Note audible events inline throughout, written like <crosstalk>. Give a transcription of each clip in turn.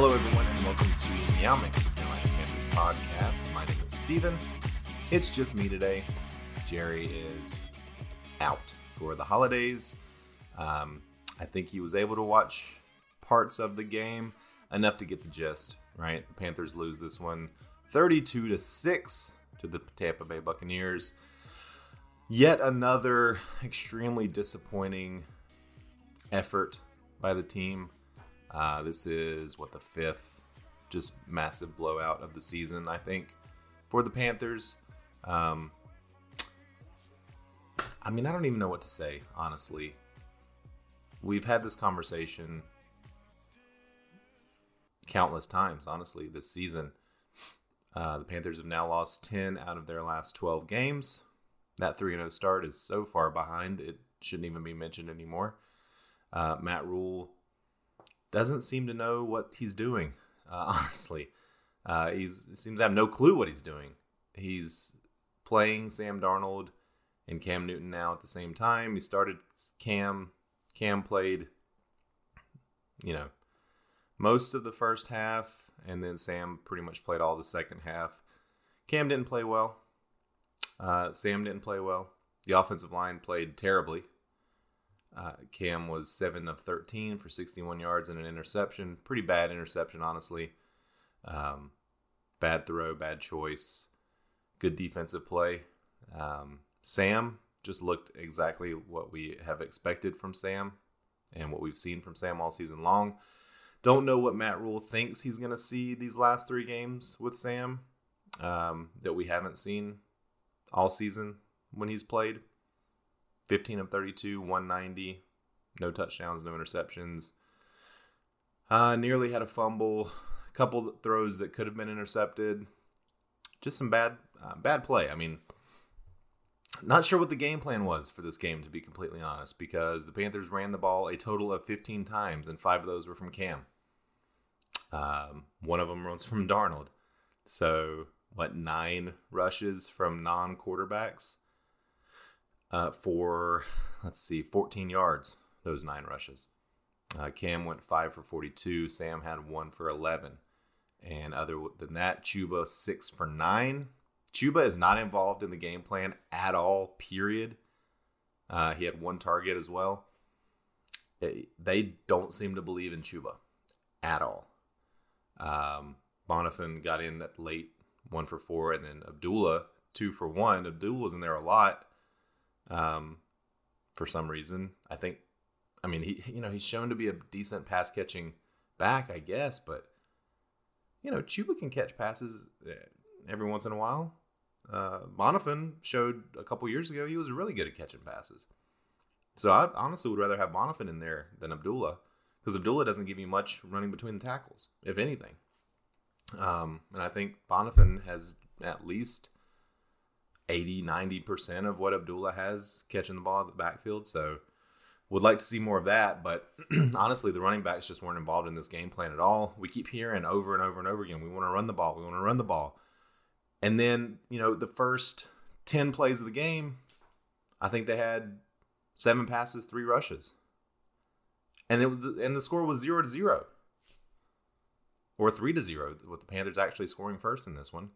Hello, everyone, and welcome to Meow Mix, the Carolina Panthers podcast. My name is Steven. It's just me today. Jerry is out for the holidays. Um, I think he was able to watch parts of the game enough to get the gist, right? The Panthers lose this one 32 to 6 to the Tampa Bay Buccaneers. Yet another extremely disappointing effort by the team. Uh, this is what the fifth just massive blowout of the season, I think, for the Panthers. Um, I mean, I don't even know what to say, honestly. We've had this conversation countless times, honestly, this season. Uh, the Panthers have now lost 10 out of their last 12 games. That 3 0 start is so far behind, it shouldn't even be mentioned anymore. Uh, Matt Rhule doesn't seem to know what he's doing, uh, <laughs> honestly. Uh, he seems to have no clue what he's doing. He's playing Sam Darnold and Cam Newton now at the same time. He started Cam. Cam played, you know, most of the first half, and then Sam pretty much played all the second half. Cam didn't play well. Uh, Sam didn't play well. The offensive line played terribly. Uh, Cam was 7 of 13 for 61 yards and an interception. Pretty bad interception, honestly. Um, bad throw, bad choice. Good defensive play. Um, Sam just looked exactly what we have expected from Sam and what we've seen from Sam all season long. Don't know what Matt Rhule thinks he's going to see these last three games with Sam um, that we haven't seen all season when he's played. 15 of 32, 190, no touchdowns, no interceptions. Uh, nearly had a fumble, a couple throws that could have been intercepted. Just some bad, uh, bad play. I mean, not sure what the game plan was for this game, to be completely honest, because the Panthers ran the ball a total of 15 times, and five of those were from Cam. Um, one of them runs from Darnold. So, what, nine rushes from non quarterbacks? Uh, for let's see, 14 yards. Those nine rushes. Uh, Cam went five for 42. Sam had one for 11. And other than that, Chuba six for nine. Chuba is not involved in the game plan at all. Period. Uh, he had one target as well. They don't seem to believe in Chuba at all. Um, Bonnafon got in late, one for four, and then Abdullah two for one. Abdullah was in there a lot um, for some reason. I think, I mean, he you know he's shown to be a decent pass catching back, I guess, but you know Chuba can catch passes eh, every once in a while. Uh, Bonnafon showed a couple years ago he was really good at catching passes. So I honestly would rather have Bonnafon in there than Abdullah because Abdullah doesn't give you much running between the tackles, if anything. Um, and I think Bonnafon has at least 80, 90% of what Abdullah has catching the ball at the backfield. So would like to see more of that. But <clears throat> honestly, the running backs just weren't involved in this game plan at all. We keep hearing over and over and over again, we want to run the ball. We want to run the ball. And then, you know, the first 10 plays of the game, I think they had seven passes, three rushes. And it and the score was zero to zero. Or three to zero, with the Panthers actually scoring first in this one.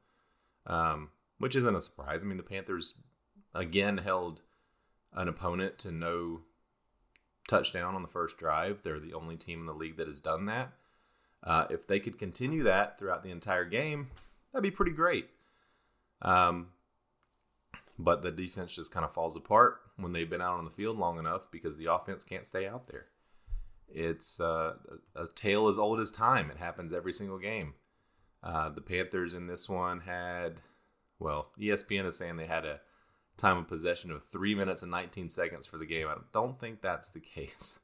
Um, which isn't a surprise. I mean, the Panthers again held an opponent to no touchdown on the first drive. They're the only team in the league that has done that. Uh, if they could continue that throughout the entire game, that'd be pretty great. Um, but the defense just kind of falls apart when they've been out on the field long enough because the offense can't stay out there. It's uh, a tale as old as time. It happens every single game. Uh, the Panthers in this one had well, ESPN is saying they had a time of possession of three minutes and 19 seconds for the game. I don't think that's the <laughs> case.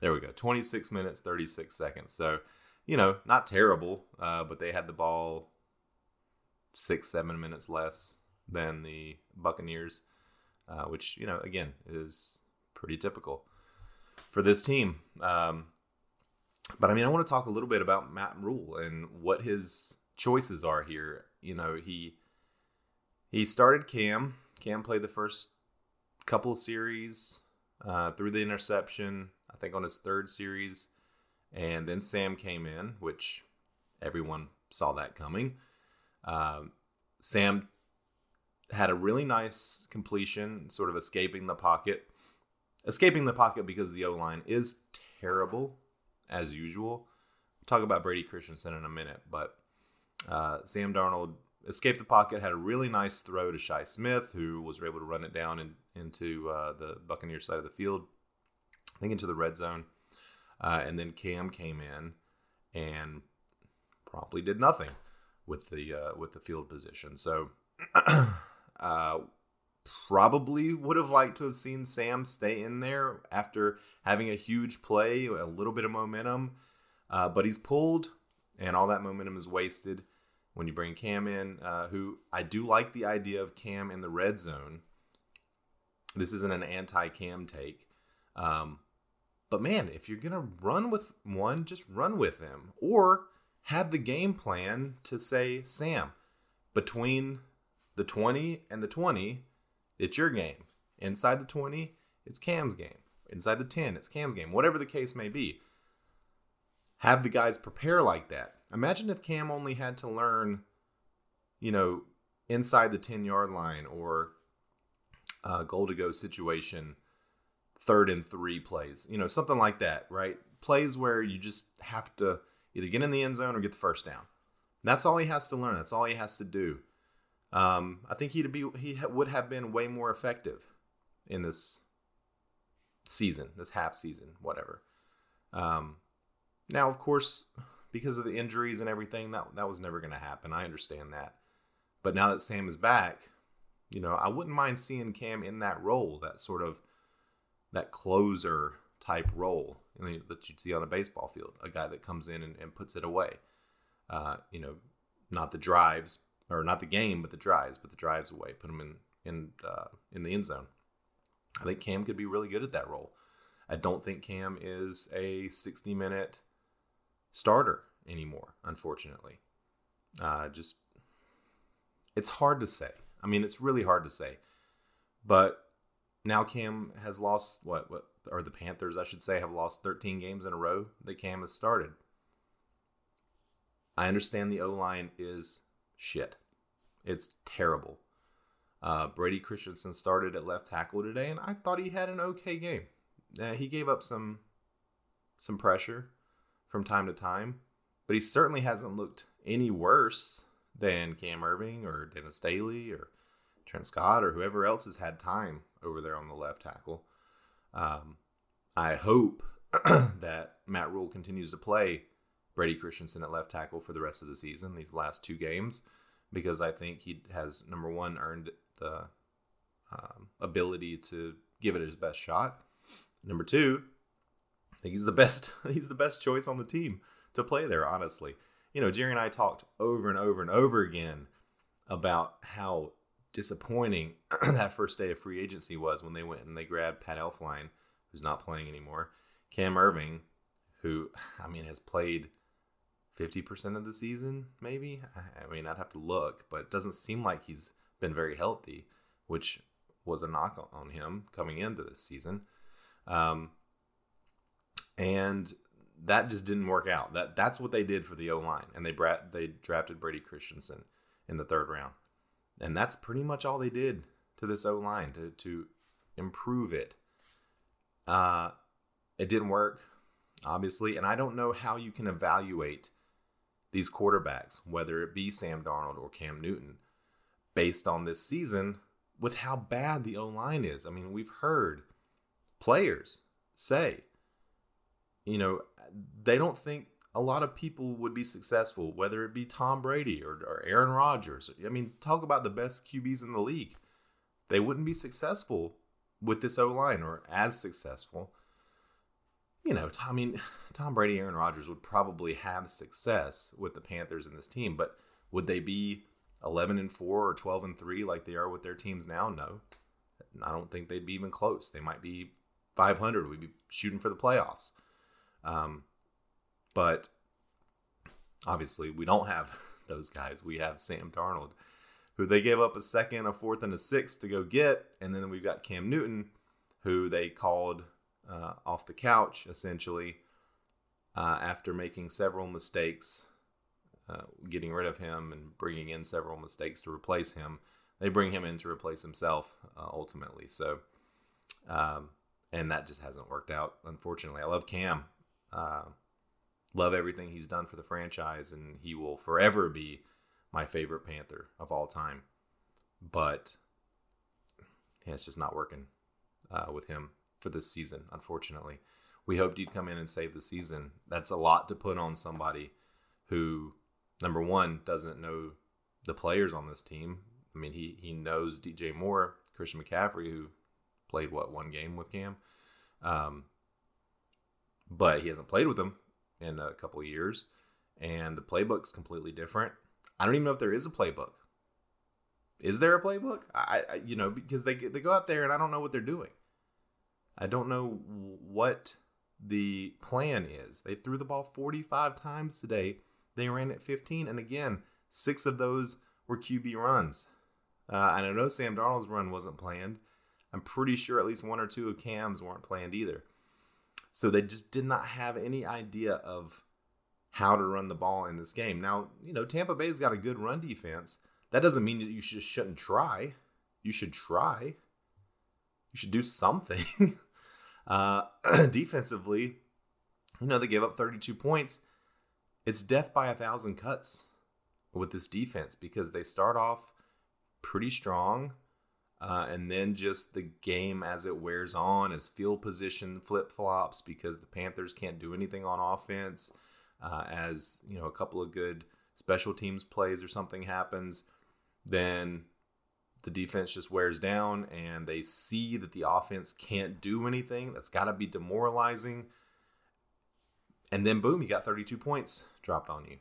there we go 26 minutes, 36 seconds. So, you know, not terrible, uh, but they had the ball six, seven minutes less than the Buccaneers, uh, which, you know, again, is pretty typical for this team. Um, but I mean, I want to talk a little bit about Matt Rhule and what his choices are here. You know, he he started Cam. Cam played the first couple of series, uh, the interception, I think on his third series, And then Sam came in, which everyone saw that coming. Um, Sam had a really nice completion, sort of escaping the pocket. Escaping the pocket because the O line is terrible, as usual. We'll talk about Brady Christensen in a minute, but uh, Sam Darnold escaped the pocket, had a really nice throw to Shi Smith, who was able to run it down in, into uh, the Buccaneers side of the field, I think into the red zone. Uh, and then Cam came in and promptly did nothing with the uh, with the field position. So <clears throat> uh, probably would have liked to have seen Sam stay in there after having a huge play, a little bit of momentum. Uh, but he's pulled, and all that momentum is wasted when you bring Cam in. Uh, who I do like the idea of Cam in the red zone. This isn't an anti-Cam take. Um, but man, if you're gonna run with one, just run with him, or have the game plan to say, Sam, between the 20 and the 20, it's your game. Inside the 20, it's Cam's game. Inside the 10, it's Cam's game. Whatever the case may be. Have the guys prepare like that. Imagine if Cam only had to learn, you know, inside the 10 yard line or goal to go situation, third and three plays, you know, something like that, right? Plays where you just have to either get in the end zone or get the first down. That's all he has to learn. That's all he has to do. Um, I think he'd be he would have been way more effective in this season, this half season, whatever. Um, now, of course, because of the injuries and everything, that that was never going to happen. I understand that, but now that Sam is back, you know, I wouldn't mind seeing Cam in that role, that sort of that closer type role that you'd see on a baseball field, a guy that comes in and, and puts it away. Uh, you know, not the drives, or not the game, but the drives, but the drives away, put them in in uh, in the end zone. I think Cam could be really good at that role. I don't think Cam is a 60 minute starter anymore, unfortunately. Uh, just it's hard to say. I mean, it's really hard to say. But now Cam has lost what what or the Panthers, I should say, have lost 13 games in a row that Cam has started. I understand the O line is shit. It's terrible. Uh, Brady Christensen started at left tackle today, and I thought he had an okay game. Uh, he gave up some some pressure from time to time, but he certainly hasn't looked any worse than Cam Erving or Dennis Daley or Trent Scott or whoever else has had time over there on the left tackle. Um, I hope <clears throat> that Matt Rhule continues to play Brady Christensen at left tackle for the rest of the season, these last two games because I think he has number one earned the um, ability to give it his best shot. Number two, I think he's the best. <laughs> He's the best choice on the team to play there. Honestly, you know, Jerry and I talked over and over and over again about how disappointing <clears throat> that first day of free agency was when they went and they grabbed Pat Elflein, who's not playing anymore, Cam Erving, who <sighs> I mean has played 50% of the season, maybe. I mean, I'd have to look, but it doesn't seem like he's been very healthy, which was a knock on him coming into this season. Um, and that just didn't work out. That that's what they did for the O line, and they bra- they drafted Brady Christensen in the third round, and that's pretty much all they did to this O line to to improve it. Uh, it didn't work, obviously, and I don't know how you can evaluate these quarterbacks, whether it be Sam Darnold or Cam Newton, based on this season with how bad the O line is. I mean, we've heard players say, you know, they don't think a lot of people would be successful, whether it be Tom Brady or, or Aaron Rodgers. I mean, talk about the best QBs in the league. They wouldn't be successful with this O line or as successful you know, I mean, <sighs> Tom Brady, Aaron Rodgers would probably have success with the Panthers and this team, but would they be 11 and 4 or 12 and 3 like they are with their teams now? No. I don't think they'd be even close. They might be 500. We'd be shooting for the playoffs. Um, but obviously, we don't have <laughs> those guys. We have Sam Darnold, who they gave up a second, a fourth, and a sixth to go get. And then we've got Cam Newton, who they called uh, off the couch essentially uh, after making several mistakes, uh, getting rid of him and bringing in several mistakes to replace him. They bring him in to replace himself uh, ultimately. So, um, and that just hasn't worked out, unfortunately. I love Cam. Uh, love everything he's done for the franchise, and he will forever be my favorite Panther of all time. But yeah, it's just not working uh, with him for this season, unfortunately. We hoped he'd come in and save the season. That's a lot to put on somebody who, number one, doesn't know the players on this team. I mean, he he knows DJ Moore, Christian McCaffrey, who played what one game with Cam, um, but he hasn't played with them in a couple of years, and the playbook's completely different. I don't even know if there is a playbook. Is there a playbook? I, I you know because they they go out there and I don't know what they're doing. I don't know what the plan is. They threw the ball 45 times today. They ran it 15, and again, six of those were QB runs. Uh, I know Sam Darnold's run wasn't planned. I'm pretty sure at least one or two of Cam's weren't planned either. So they just did not have any idea of how to run the ball in this game. Now, you know, Tampa Bay's got a good run defense. That doesn't mean that you just shouldn't try. You should try. You should do something. <laughs> uh, <clears throat> defensively, you know, they gave up 32 points. It's death by a thousand cuts with this defense because they start off pretty strong. Uh, and then just the game as it wears on, as field position flip flops because the Panthers can't do anything on offense. Uh, as you know, a couple of good special teams plays or something happens, then the defense just wears down and they see that the offense can't do anything. That's got to be demoralizing. And then boom, you got 32 points dropped on you.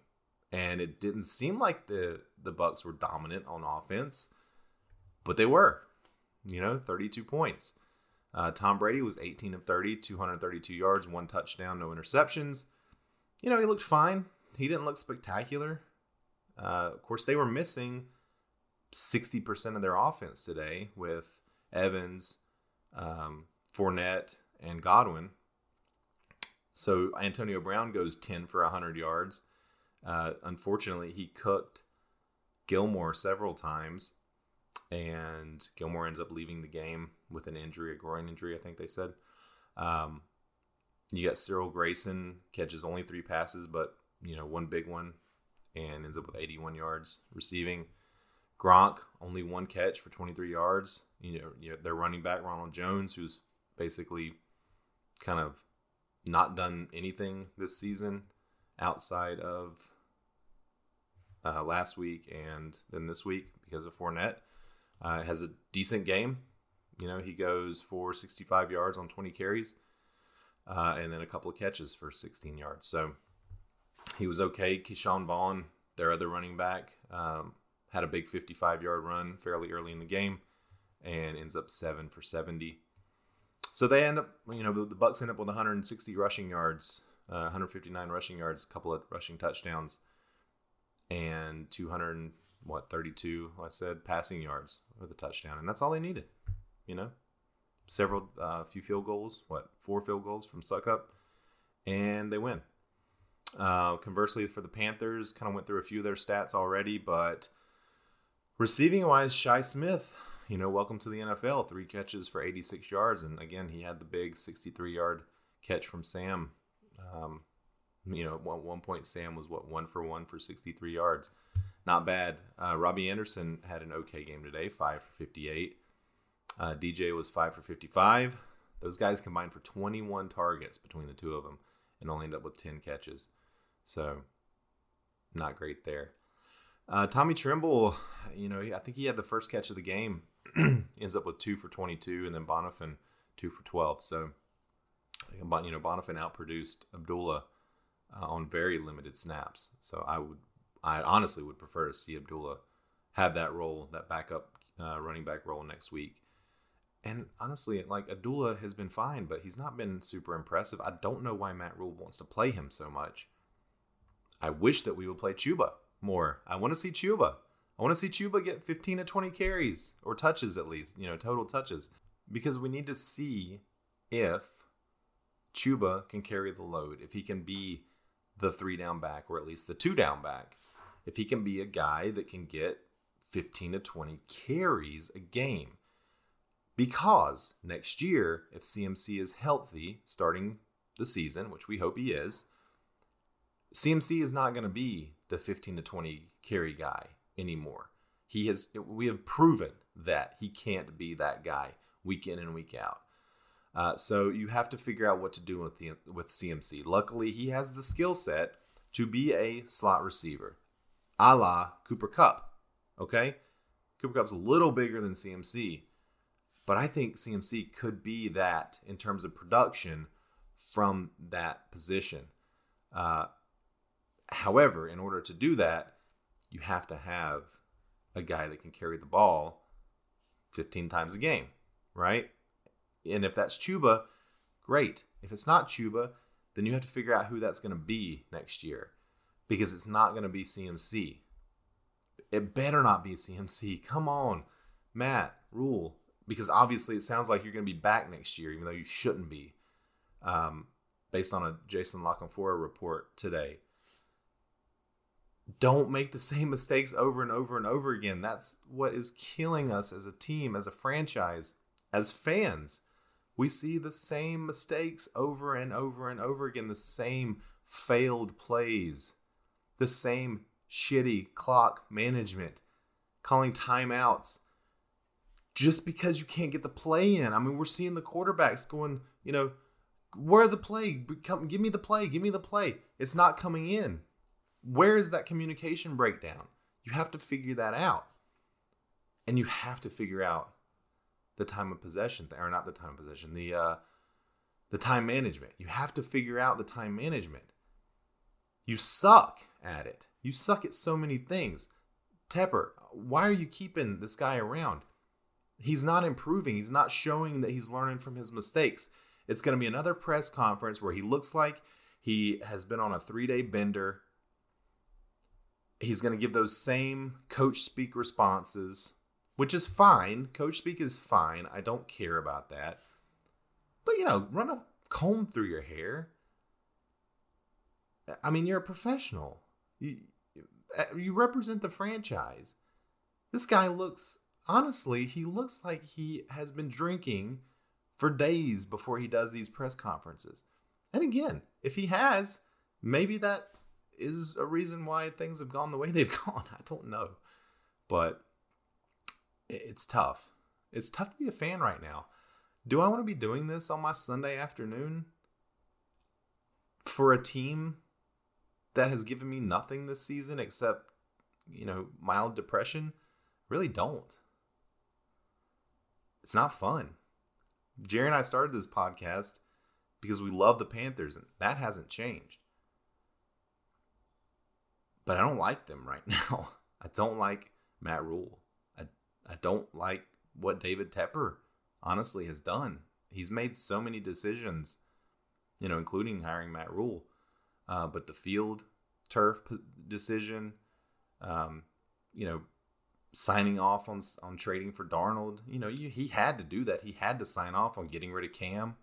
And it didn't seem like the the Bucks were dominant on offense, but they were. You know, 32 points. Uh, Tom Brady was 18 of 30, 232 yards, one touchdown, no interceptions. You know, he looked fine. He didn't look spectacular. Uh, of course, they were missing 60% of their offense today with Evans, um, Fournette, and Godwin. So Antonio Brown goes 10 for 100 yards. Uh, unfortunately, he cooked Gilmore several times, and Gilmore ends up leaving the game with an injury, a groin injury, I think they said. Um, you got Cyril Grayson catches only three passes, but you know one big one, and ends up with 81 yards receiving. Gronk only one catch for 23 yards. You know, you know their running back Ronald Jones, who's basically kind of not done anything this season outside of uh, last week and then this week because of Fournette. Uh, has a decent game. You know, he goes for 65 yards on 20 carries uh, and then a couple of catches for 16 yards. So he was okay. Ke'Shawn Vaughn, their other running back, um, had a big 55 yard run fairly early in the game and ends up seven for 70. So they end up, you know, the Bucks end up with 160 rushing yards, uh, 159 rushing yards, a couple of rushing touchdowns, and 200 what 32 I said passing yards with a touchdown, and that's all they needed. You know, several, a uh, few field goals, what four field goals from Succop and they win. Uh, conversely, for the Panthers, kind of went through a few of their stats already, but Receiving wise, Shi Smith, you know, welcome to the NFL. Three catches for 86 yards. And again, he had the big 63 yard catch from Sam. Um, you know, at one, one point, Sam was what, one for one for 63 yards. Not bad. Uh, Robbie Anderson had an okay game today, five for 58. Uh, DJ was five for 55. Those guys combined for 21 targets between the two of them and only ended up with 10 catches. So, not great there. Uh, Tommy Tremble, you know, I think he had the first catch of the game. <clears throat> ends up with two for 22, and then Bonnafon two for 12. So, you know, Bonnafon outproduced Abdullah uh, on very limited snaps. So I would, I honestly would prefer to see Abdullah have that role, that backup uh, running back role next week. And honestly, like Abdullah has been fine, but he's not been super impressive. I don't know why Matt Rhule wants to play him so much. I wish that we would play Chuba more. I want to see Chuba. I want to see Chuba get 15 to 20 carries or touches at least, you know, total touches, because we need to see if Chuba can carry the load, if he can be the three down back or at least the two down back, if he can be a guy that can get 15 to 20 carries a game. Because next year, if CMC is healthy starting the season, which we hope he is, CMC is not going to be the 15 to 20 carry guy anymore. He has we have proven that he can't be that guy week in and week out. Uh, so you have to figure out what to do with the with CMC. Luckily, he has the skill set to be a slot receiver, a la Cooper Kupp. Okay, Cooper Kupp's a little bigger than CMC, but I think CMC could be that in terms of production from that position. Uh, however, in order to do that, you have to have a guy that can carry the ball 15 times a game, right? And if that's Chuba, great. If it's not Chuba, then you have to figure out who that's going to be next year because it's not going to be CMC. It better not be CMC. Come on, Matt, Rhule. Because obviously it sounds like you're going to be back next year, even though you shouldn't be, um, based on a Jason La Canfora report today. Don't make the same mistakes over and over and over again. That's what is killing us as a team, as a franchise, as fans. We see the same mistakes over and over and over again, the same failed plays, the same shitty clock management, calling timeouts just because you can't get the play in. I mean, we're seeing the quarterbacks going, you know, where the play? Come, give me the play. Give me the play. It's not coming in. Where is that communication breakdown? You have to figure that out. And you have to figure out the time of possession, or not the time of possession, the uh, the time management. You have to figure out the time management. You suck at it. You suck at so many things. Tepper, why are you keeping this guy around? He's not improving. He's not showing that he's learning from his mistakes. It's going to be another press conference where he looks like he has been on a three day bender. He's going to give those same coach speak responses, which is fine. Coach speak is fine. I don't care about that. But, you know, run a comb through your hair. I mean, you're a professional. You, you represent the franchise. This guy looks, honestly, he looks like he has been drinking for days before he does these press conferences. And again, if he has, maybe that is a reason why things have gone the way <laughs> they've gone. I don't know. But it's tough. It's tough to be a fan right now. Do I want to be doing this on my Sunday afternoon for a team that has given me nothing this season except, you know, mild depression? Really don't. It's not fun. Jerry and I started this podcast because we love the Panthers, and that hasn't changed. But I don't like them right <laughs> now. I don't like Matt Rhule. I, don't like what David Tepper honestly has done. He's made so many decisions, you know, including hiring Matt Rhule, Uh, but the field turf decision, um, you know, signing off on on trading for Darnold. You know, you, he had to do that. He had to sign off on getting rid of Cam.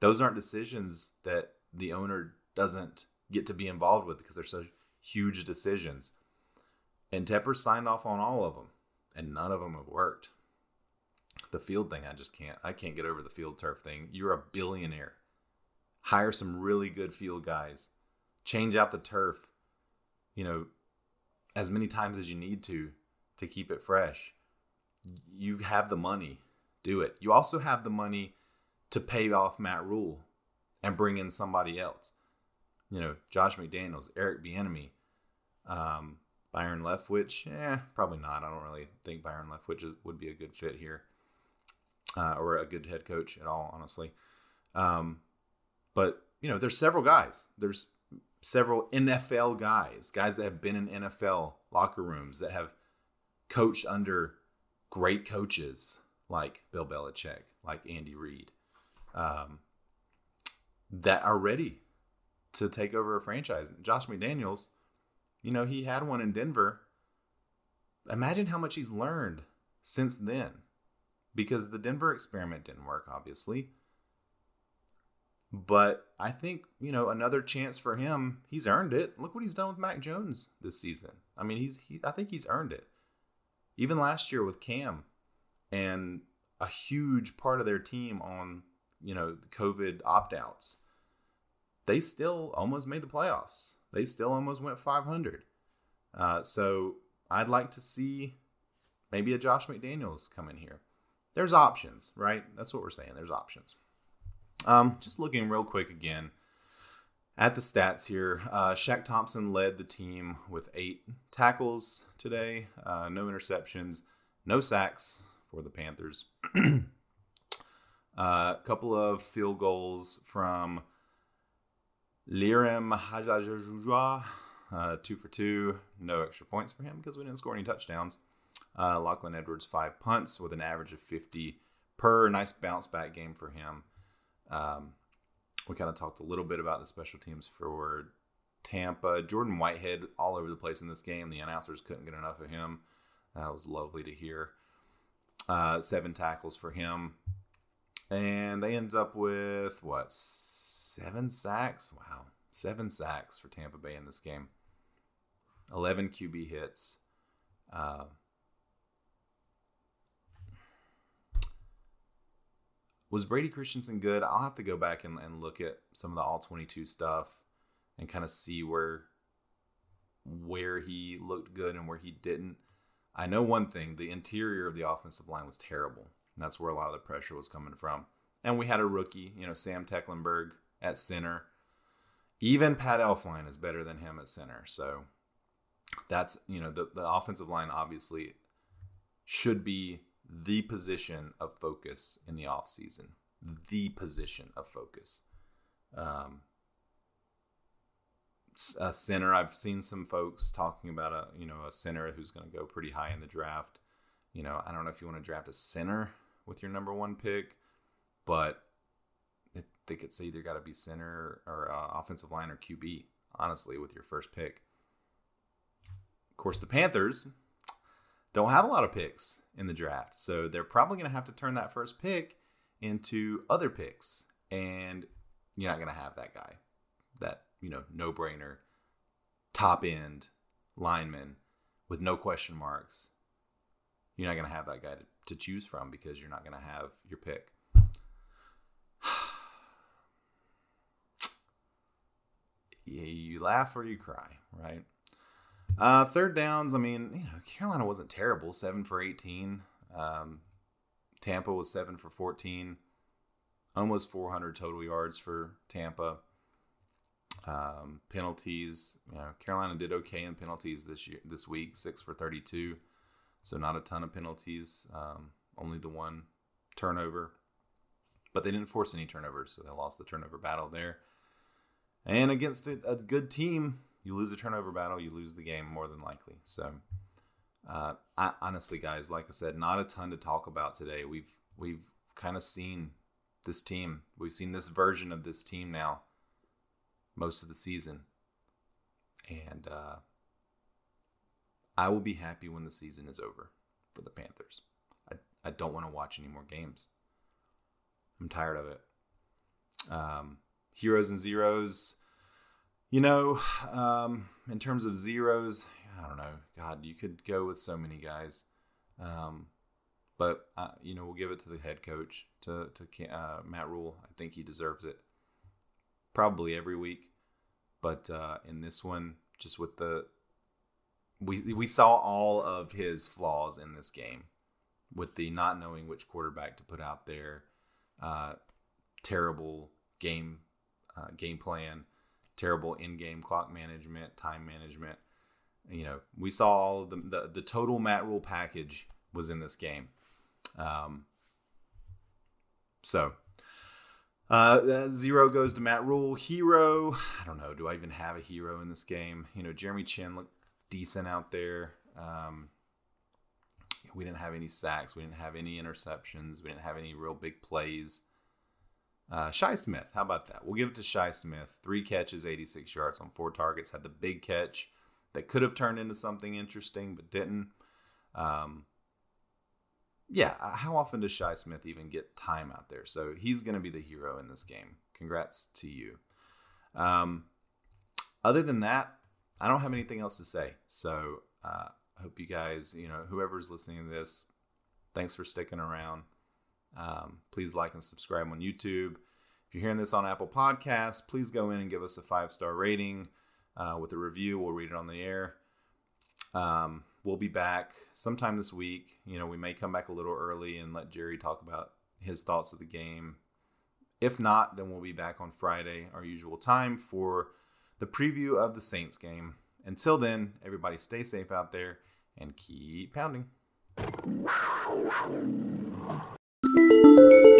Those aren't decisions that the owner doesn't get to be involved with because they're so huge decisions. And Tepper signed off on all of them, and none of them have worked. The field thing, I just can't. I can't get over the field turf thing. You're a billionaire. Hire some really good field guys. Change out the turf. You know, as many times as you need to to keep it fresh. You have the money, do it. You also have the money to pay off Matt Rhule and bring in somebody else. You know, Josh McDaniels, Eric Bieniemy, um, Byron Leftwich. Eh, probably not. I don't really think Byron Leftwich is, would be a good fit here, uh, or a good head coach at all, honestly. Um, but you know, there's several guys. There's several NFL guys, guys that have been in NFL locker rooms that have coached under great coaches like Bill Belichick, like Andy Reid, um, that are ready to take over a franchise. Josh McDaniels, you know, he had one in Denver. Imagine how much he's learned since then because the Denver experiment didn't work, obviously. But I think, you know, another chance for him, he's earned it. Look what he's done with Mac Jones this season. I mean, he's he, I think he's earned it. Even last year with Cam and a huge part of their team on, you know, the COVID opt-outs. They still almost made the playoffs. They still almost went 500. Uh, so I'd like to see maybe a Josh McDaniels come in here. There's options, right? That's what we're saying. There's options. Um, just looking real quick again at the stats here. Uh, Shaq Thompson led the team with eight tackles today, uh, no interceptions, no sacks for the Panthers. A <clears throat> uh, couple of field goals from Lirim Hajrullahu, uh, two for two. No extra points for him because we didn't score any touchdowns. Uh, Lachlan Edwards, five punts with an average of 50 per. Nice bounce back game for him. Um, we kind of talked a little bit about the special teams for Tampa. Jordan Whitehead all over the place in this game. The announcers couldn't get enough of him. That was lovely to hear. Uh, seven tackles for him. And they end up with what? Seven sacks? Wow. Seven sacks for Tampa Bay in this game. 11 QB hits. Uh, was Brady Christensen good? I'll have to go back and, and look at some of the all 22 stuff and kind of see where where he looked good and where he didn't. I know one thing the interior of the offensive line was terrible. that's where a lot of the pressure was coming from. And we had a rookie, you know, Sam Tecklenburg at center. Even Pat Elflein is better than him at center. So that's, you know, the, the offensive line obviously should be the position of focus in the offseason. The position of focus. Um, a center. I've seen some folks talking about a you know a center who's going to go pretty high in the draft. You know, I don't know if you want to draft a center with your number one pick, but think it's either got to be center or uh, offensive line or QB. Honestly, with your first pick. Of course, the Panthers don't have a lot of picks in the draft, so they're probably going to have to turn that first pick into other picks, and you're not going to have that guy. That you know, no brainer, top end lineman with no question marks, you're not going to have that guy to, to choose from because you're not going to have your pick. You laugh or you cry, right? Uh, third downs, I mean, you know, Carolina wasn't terrible, seven for 18. Um, Tampa was seven for 14, almost 400 total yards for Tampa. Um, penalties, you know, Carolina did okay in penalties this year, this week, six for 32. So not a ton of penalties, um, only the one turnover. But they didn't force any turnovers, so they lost the turnover battle there. And against a, good team, you lose a turnover battle, you lose the game more than likely. So, uh, I, honestly, guys, like I said, not a ton to talk about today. We've we've kind of seen this team. We've seen this version of this team now most of the season. And uh, I will be happy when the season is over for the Panthers. I, I don't want to watch any more games. I'm tired of it. Um, heroes and zeros. You know, um, in terms of zeros, I don't know. God, you could go with so many guys. Um, but uh, you know, we'll give it to the head coach, to to uh, Matt Rhule. I think he deserves it probably every week. But uh, in this one, just with the we we saw all of his flaws in this game, with the not knowing which quarterback to put out there, uh, terrible game uh, game plan, terrible in-game clock management, time management. You know, we saw all the, the the total Matt Rhule package was in this game. Um, so uh, zero goes to Matt Rhule. Hero, I don't know. Do I even have a hero in this game? You know, Jeremy Chinn looked decent out there. Um, we didn't have any sacks. We didn't have any interceptions. We didn't have any real big plays. Uh, Smith, how about that? We'll give it to Shi Smith. Three catches, 86 yards on four targets. Had the big catch that could have turned into something interesting, but didn't. Um, yeah, uh, how often does Shi Smith even get time out there? So he's going to be the hero in this game. Congrats to you. Um, other than that, I don't have anything else to say. So uh, I hope you guys, you know, whoever's listening to this, thanks for sticking around. Um, please like and subscribe on YouTube. If you're hearing this on Apple Podcasts, please go in and give us a five star rating uh, with a review. We'll read it on the air. Um, we'll be back sometime this week. You know, we may come back a little early and let Jerry talk about his thoughts of the game. If not, then we'll be back on Friday, our usual time, for the preview of the Saints game. Until then, everybody stay safe out there and keep pounding thank you